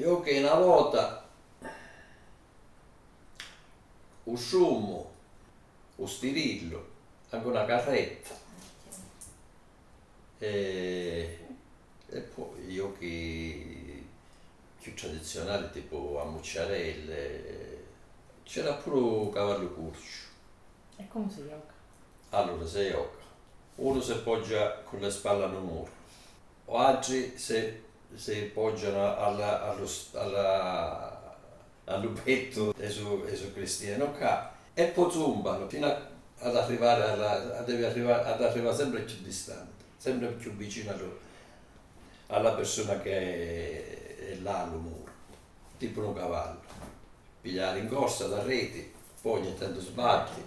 Io che una volta sumo, un stirillo, anche una carretta. E, e poi io che più tradizionale tipo a mucciarelle, c'era pure un cavallo curcio. E come si gioca? Allora si gioca. Uno si poggia con le spalle al muro, altri si, si poggiano alla, allo, alla, al lupetto su cristiano qua e poi zumbano fino ad arrivare, alla, ad arrivare, ad arrivare sempre più distante, sempre più vicino alla persona che è, è là al muro, tipo un cavallo. Pigliare in corsa da reti, poi ogni tanto sbagli,